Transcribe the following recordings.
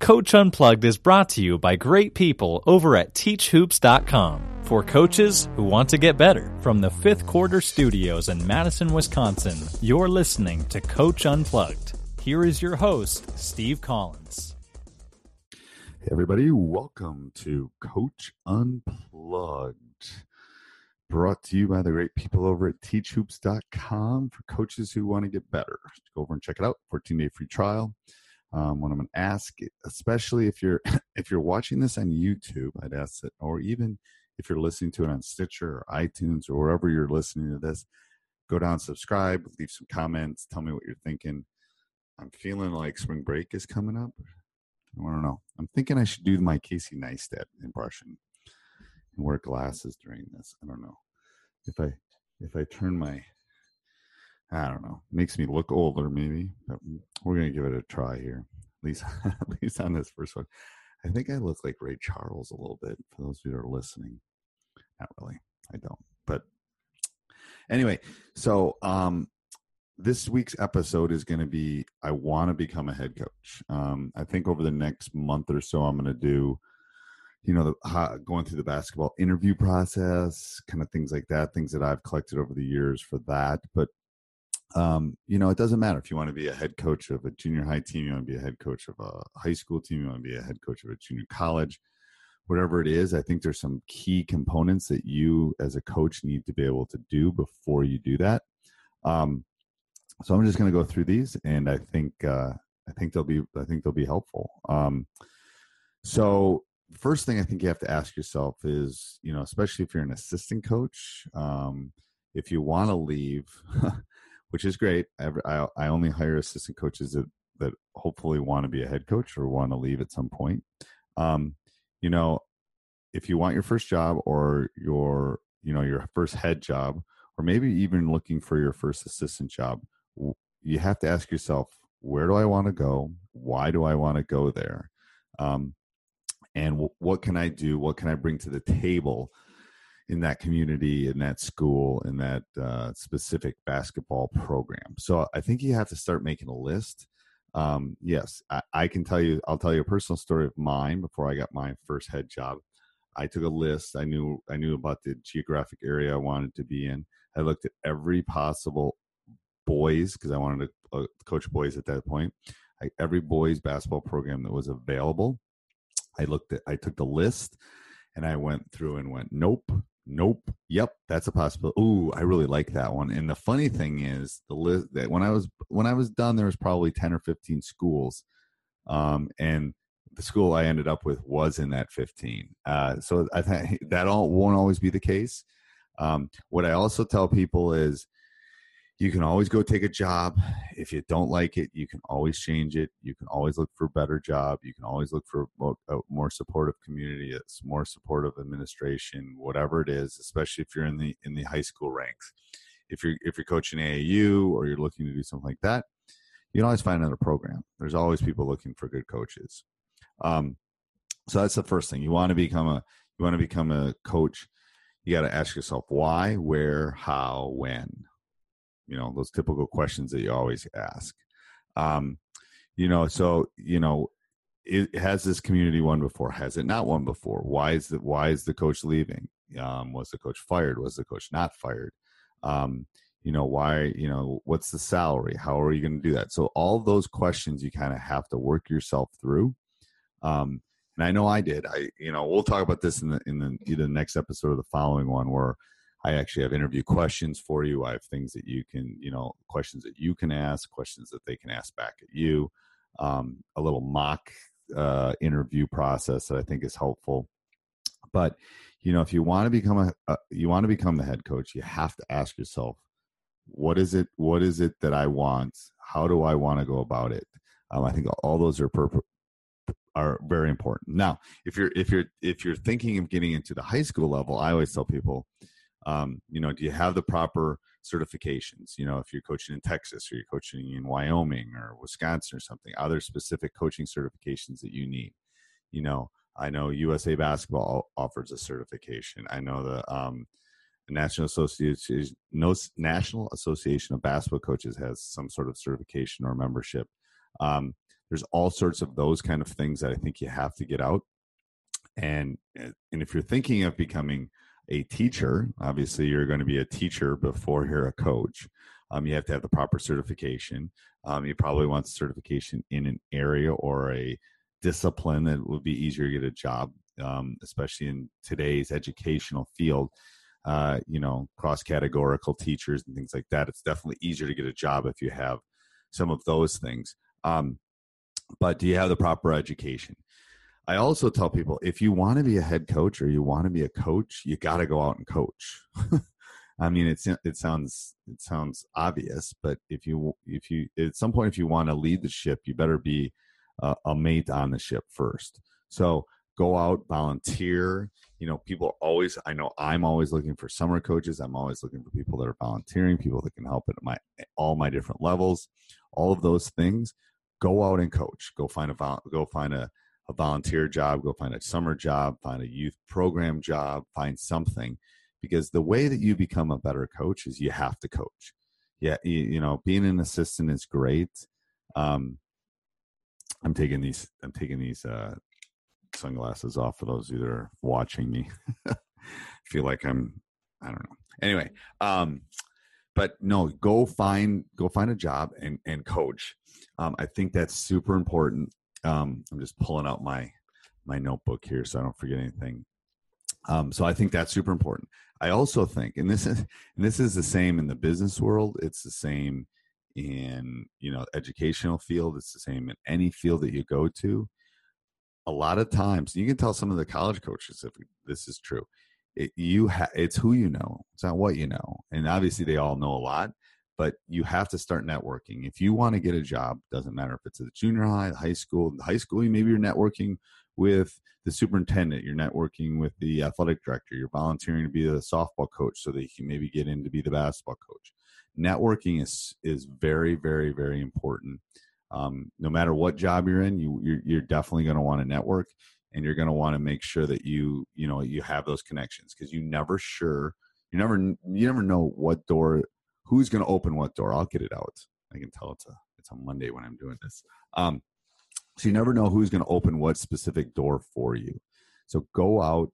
Coach Unplugged is brought to you by great people over at TeachHoops.com for coaches who want to get better. From the fifth quarter studios in Madison, Wisconsin, you're listening to Coach Unplugged. Here is your host, Steve Collins. Hey everybody, welcome to Coach Unplugged. Brought to you by the great people over at teachhoops.com for coaches who want to get better. Go over and check it out. 14 day free trial um, what I'm going to ask, especially if you're if you're watching this on YouTube, I'd ask that, or even if you're listening to it on Stitcher or iTunes or wherever you're listening to this, go down, subscribe, leave some comments, tell me what you're thinking. I'm feeling like spring break is coming up. I don't know. I'm thinking I should do my Casey Neistat impression and wear glasses during this. I don't know if I if I turn my I don't know. Makes me look older, maybe. But we're gonna give it a try here. At least, at least on this first one. I think I look like Ray Charles a little bit. For those of you that are listening, not really. I don't. But anyway, so um, this week's episode is going to be I want to become a head coach. Um, I think over the next month or so, I'm going to do, you know, the, going through the basketball interview process, kind of things like that, things that I've collected over the years for that. But um, you know, it doesn't matter if you want to be a head coach of a junior high team, you want to be a head coach of a high school team, you want to be a head coach of a junior college, whatever it is. I think there's some key components that you as a coach need to be able to do before you do that. Um, so I'm just going to go through these, and I think uh, I think they'll be I think they'll be helpful. Um, so first thing I think you have to ask yourself is, you know, especially if you're an assistant coach, um, if you want to leave. which is great. I, I only hire assistant coaches that, that hopefully want to be a head coach or want to leave at some point. Um, you know, if you want your first job or your, you know, your first head job, or maybe even looking for your first assistant job, you have to ask yourself, where do I want to go? Why do I want to go there? Um, and w- what can I do? What can I bring to the table in that community, in that school, in that uh, specific basketball program. So I think you have to start making a list. Um, yes, I, I, can tell you. I'll tell you a personal story of mine. Before I got my first head job, I took a list. I knew I knew about the geographic area I wanted to be in. I looked at every possible boys because I wanted to uh, coach boys at that point. I, every boys basketball program that was available. I looked at. I took the list and I went through and went, nope, Nope. Yep, that's a possibility. Ooh, I really like that one. And the funny thing is, the list that when I was when I was done, there was probably ten or fifteen schools, um, and the school I ended up with was in that fifteen. Uh, so I think that all won't always be the case. Um, what I also tell people is you can always go take a job if you don't like it you can always change it you can always look for a better job you can always look for a more supportive community a more supportive administration whatever it is especially if you're in the in the high school ranks if you're if you're coaching aau or you're looking to do something like that you can always find another program. There's always people looking for good coaches. Um, so that's the first thing. You want to become a you want to become a coach. You got to ask yourself why, where, how, when. You know those typical questions that you always ask. Um, you know, so you know, it has this community won before? Has it not won before? Why is the why is the coach leaving? Um, was the coach fired? Was the coach not fired? Um, you know why you know what's the salary how are you going to do that so all those questions you kind of have to work yourself through um, and i know i did i you know we'll talk about this in the in the next episode or the following one where i actually have interview questions for you. I have things that you can you know questions that you can ask questions that they can ask back at you. Um, a little mock uh, interview process that i think is helpful. But you know if you want to become a, a you want to become the head coach you have to ask yourself what is it what is it that i want? How do i want to go about it? Um, i think all those are per- are very important. Now if you're if you're if you're thinking of getting into the high school level i always tell people um, you know do you have the proper certifications you know if you're coaching in texas or you're coaching in wyoming or wisconsin or something other specific coaching certifications that you need you know i know usa basketball offers a certification i know the um, National Association National Association of Basketball Coaches has some sort of certification or membership. Um, there's all sorts of those kind of things that I think you have to get out. And and if you're thinking of becoming a teacher, obviously you're going to be a teacher before you're a coach. Um, you have to have the proper certification. Um, you probably want certification in an area or a discipline that would be easier to get a job, um, especially in today's educational field uh, you know, cross categorical teachers and things like that. It's definitely easier to get a job if you have some of those things. Um, but do you have the proper education? I also tell people if you want to be a head coach or you want to be a coach, you got to go out and coach. I mean, it's it sounds it sounds obvious, but if you if you at some point if you want to lead the ship, you better be a, a mate on the ship first. So go out, volunteer. You know, people always, I know I'm always looking for summer coaches. I'm always looking for people that are volunteering, people that can help at my, all my different levels, all of those things. Go out and coach. Go find a, go find a, a volunteer job, go find a summer job, find a youth program job, find something. Because the way that you become a better coach is you have to coach. Yeah, you, you know, being an assistant is great. Um, I'm taking these. I'm taking these uh, sunglasses off for those that are watching me. feel like I'm I don't know. Anyway, um, but no, go find go find a job and and coach. Um, I think that's super important. Um, I'm just pulling out my my notebook here so I don't forget anything. Um, so I think that's super important. I also think, and this is and this is the same in the business world. It's the same in you know educational field. It's the same in any field that you go to a lot of times you can tell some of the college coaches if this is true it, you ha- it's who you know it's not what you know and obviously they all know a lot but you have to start networking. If you want to get a job doesn't matter if it's at the junior high high school high school maybe you're networking with the superintendent you're networking with the athletic director you're volunteering to be the softball coach so that you can maybe get in to be the basketball coach. Networking is is very very very important. Um, no matter what job you're in, you you're, you're definitely going to want to network, and you're going to want to make sure that you you know you have those connections because you never sure you never you never know what door who's going to open what door. I'll get it out. I can tell it's a it's a Monday when I'm doing this. Um, so you never know who's going to open what specific door for you. So go out,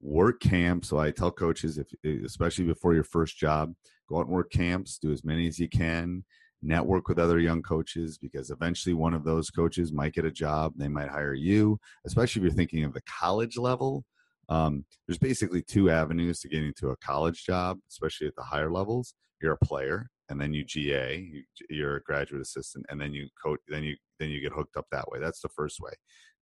work camp. So I tell coaches, if especially before your first job, go out and work camps. Do as many as you can network with other young coaches because eventually one of those coaches might get a job. They might hire you, especially if you're thinking of the college level. Um, there's basically two avenues to getting to a college job, especially at the higher levels. You're a player, and then you GA, you, are a graduate assistant, and then you coach, then you then you get hooked up that way. That's the first way.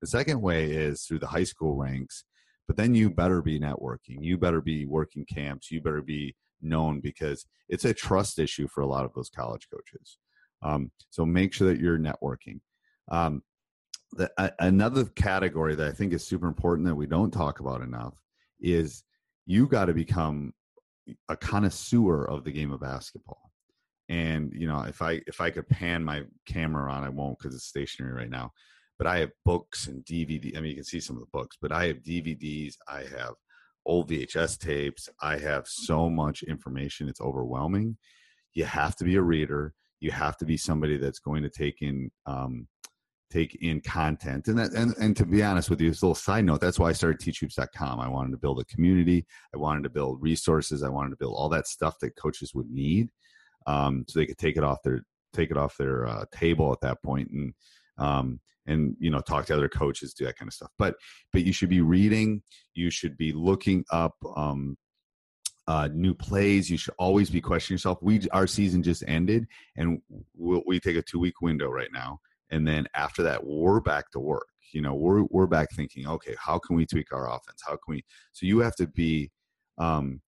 The second way is through the high school ranks, but then you better be networking. You better be working camps. You better be known because it's a trust issue for a lot of those college coaches. Um, so make sure that you're networking. Um, the, another category that I think is super important that we don't talk about enough is you got to become a connoisseur of the game of basketball. and you know if i if i could pan my camera on i won't because it's stationary right now but i have books and dvd i mean you can see some of the books but i have dvds i have old vhs tapes i have so much information it's overwhelming you have to be a reader you have to be somebody that's going to take in um, take in content. And that and, and to be honest with you this little side note that's why i started teachhoops.com i wanted to build a community. I wanted to build resources. I wanted to build all that stuff that coaches would need um, so they could take it off their take it off their uh, table at that point and um, and you know talk to other coaches do that kind of stuff. But but you should be reading. You should be looking up um, uh, new plays. You should always be questioning yourself. We our season just ended and we'll, we take a two week window right now and then after that we're back to work you know we're we're back thinking okay how can we tweak our offense how can we so you have to be um,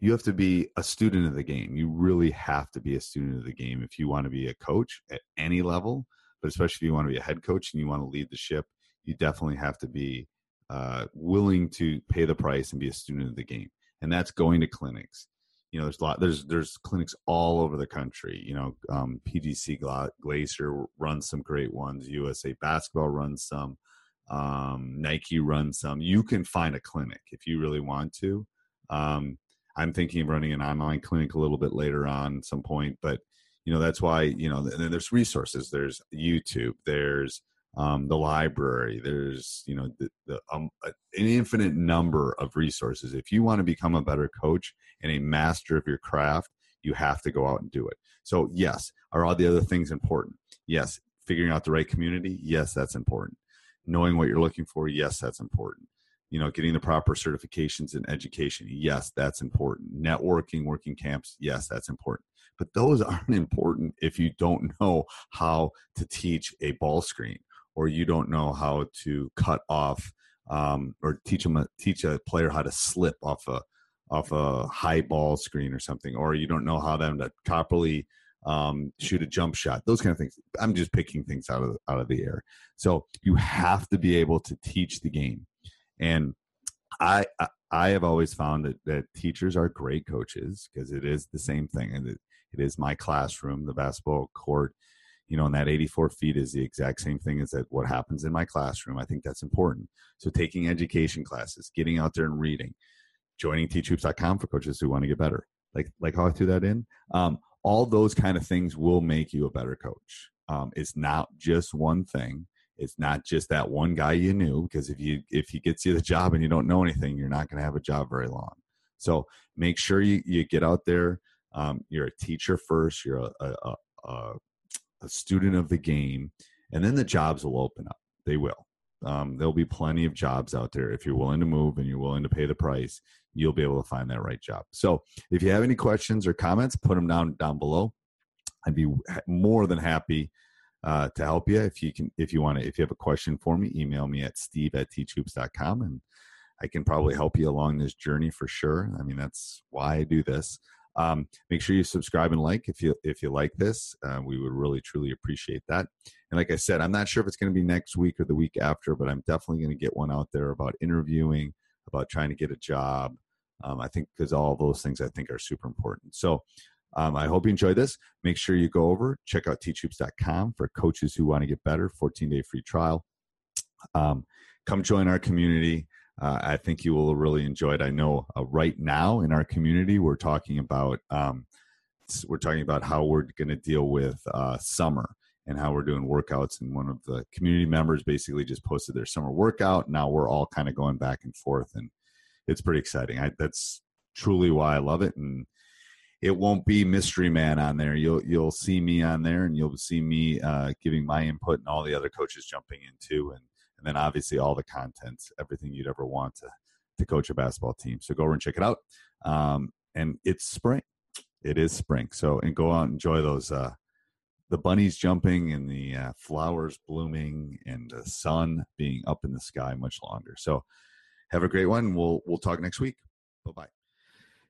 you have to be a student of the game. You really have to be a student of the game if you want to be a coach at any level, but especially if you want to be a head coach and you want to lead the ship, you definitely have to be uh, willing to pay the price and be a student of the game. And that's going to clinics. You know, there's a lot. There's there's clinics all over the country. You know, um, PGC Glazier runs some great ones. USA Basketball runs some. Um, Nike runs some. You can find a clinic if you really want to. Um, I'm thinking of running an online clinic a little bit later on some point, but you know that's why you know there's resources. There's YouTube. There's um, the library. There's you know the, the um, an infinite number of resources. If you want to become a better coach and a master of your craft, you have to go out and do it. So yes, are all the other things important? Yes, figuring out the right community. Yes, that's important. Knowing what you're looking for. Yes, that's important you know getting the proper certifications in education yes that's important networking working camps yes that's important but those aren't important if you don't know how to teach a ball screen or you don't know how to cut off um, or teach them a, teach a player how to slip off a off a high ball screen or something or you don't know how them to properly um, shoot a jump shot those kind of things. I'm just picking things out of out of the air. So you have to be able to teach the game. And I I have always found that, that teachers are great coaches because it is the same thing, and it, it is my classroom, the basketball court, you know, and that 84 feet is the exact same thing as that what happens in my classroom. I think that's important. So taking education classes, getting out there and reading, joining teachhoops.com for coaches who want to get better. Like like how I threw that in. Um, all those kind of things will make you a better coach. Um, it's not just one thing it's not just that one guy you knew because if you if he gets you the job and you don't know anything you're not going to have a job very long so make sure you, you get out there um, you're a teacher first you're a, a, a, a, student of the game and then the jobs will open up they will um, there'll be plenty of jobs out there if you're willing to move and you're willing to pay the price you'll be able to find that right job so if you have any questions or comments put them down down below i'd be more than happy uh, to help you. If you can, if you want to, if you have a question for me, email me at steve at teachhoops.com and I can probably help you along this journey for sure. I mean, that's why I do this. Um, make sure you subscribe and like if you if you like this. Uh, we would really truly appreciate that. And like I said, I'm not sure if it's going to be next week or the week after, but I'm definitely going to get one out there about interviewing, about trying to get a job. Um, I think because all those things I think are super important. So um, I hope you enjoyed this. Make sure you go over, check out teachhoops.com for coaches who want to get better, 14 day free trial. Um, come join our community. Uh, I think you will really enjoy it. I know uh, right now in our community, we're talking about um, we're talking about how we're going to deal with uh, summer and how we're doing workouts. And one of the community members basically just posted their summer workout. Now we're all kind of going back and forth, and it's pretty exciting. I, that's truly why I love it. And it won't be mystery man on there. You'll you'll see me on there, and you'll see me uh, giving my input, and all the other coaches jumping in too, and and then obviously all the content, everything you'd ever want to to coach a basketball team. So go over and check it out. Um, and it's spring. It is spring. So and go out and enjoy those. Uh, the bunnies jumping and the uh, flowers blooming and the sun being up in the sky much longer. So have a great one. We'll we'll talk next week. Bye bye.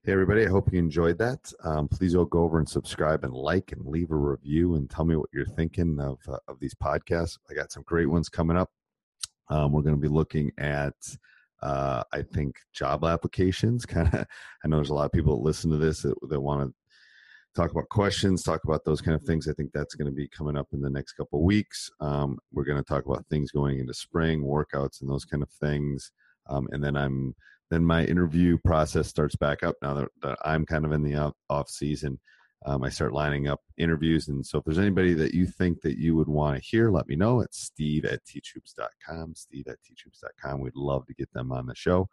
Hey, everybody. I hope you enjoyed that. Um, please go over and subscribe and like and leave a review and tell me what you're thinking of, uh, of these podcasts. I got some great ones coming up. Um, we're going to be looking at, uh, I think, job applications. Kind of, I know there's a lot of people that listen to this that, that want to talk about questions, talk about those kind of things. I think that's going to be coming up in the next couple weeks. Um, we're going to talk about things going into spring, workouts, and those kind of things. Um, and then I'm then my interview process starts back up now that, that I'm kind of in the off, off season. Um, I start lining up interviews. And so if there's anybody that you think that you would want to hear, let me know. It's steve at teachhoops.com, steve at teachhoops.com. We'd love to get them on the show.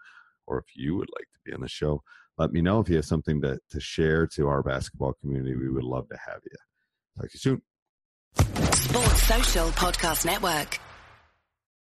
Or if you would like to be on the show, let me know. If you have something to, to share to our basketball community, we would love to have you. Talk to you soon. Sports Social Podcast Network.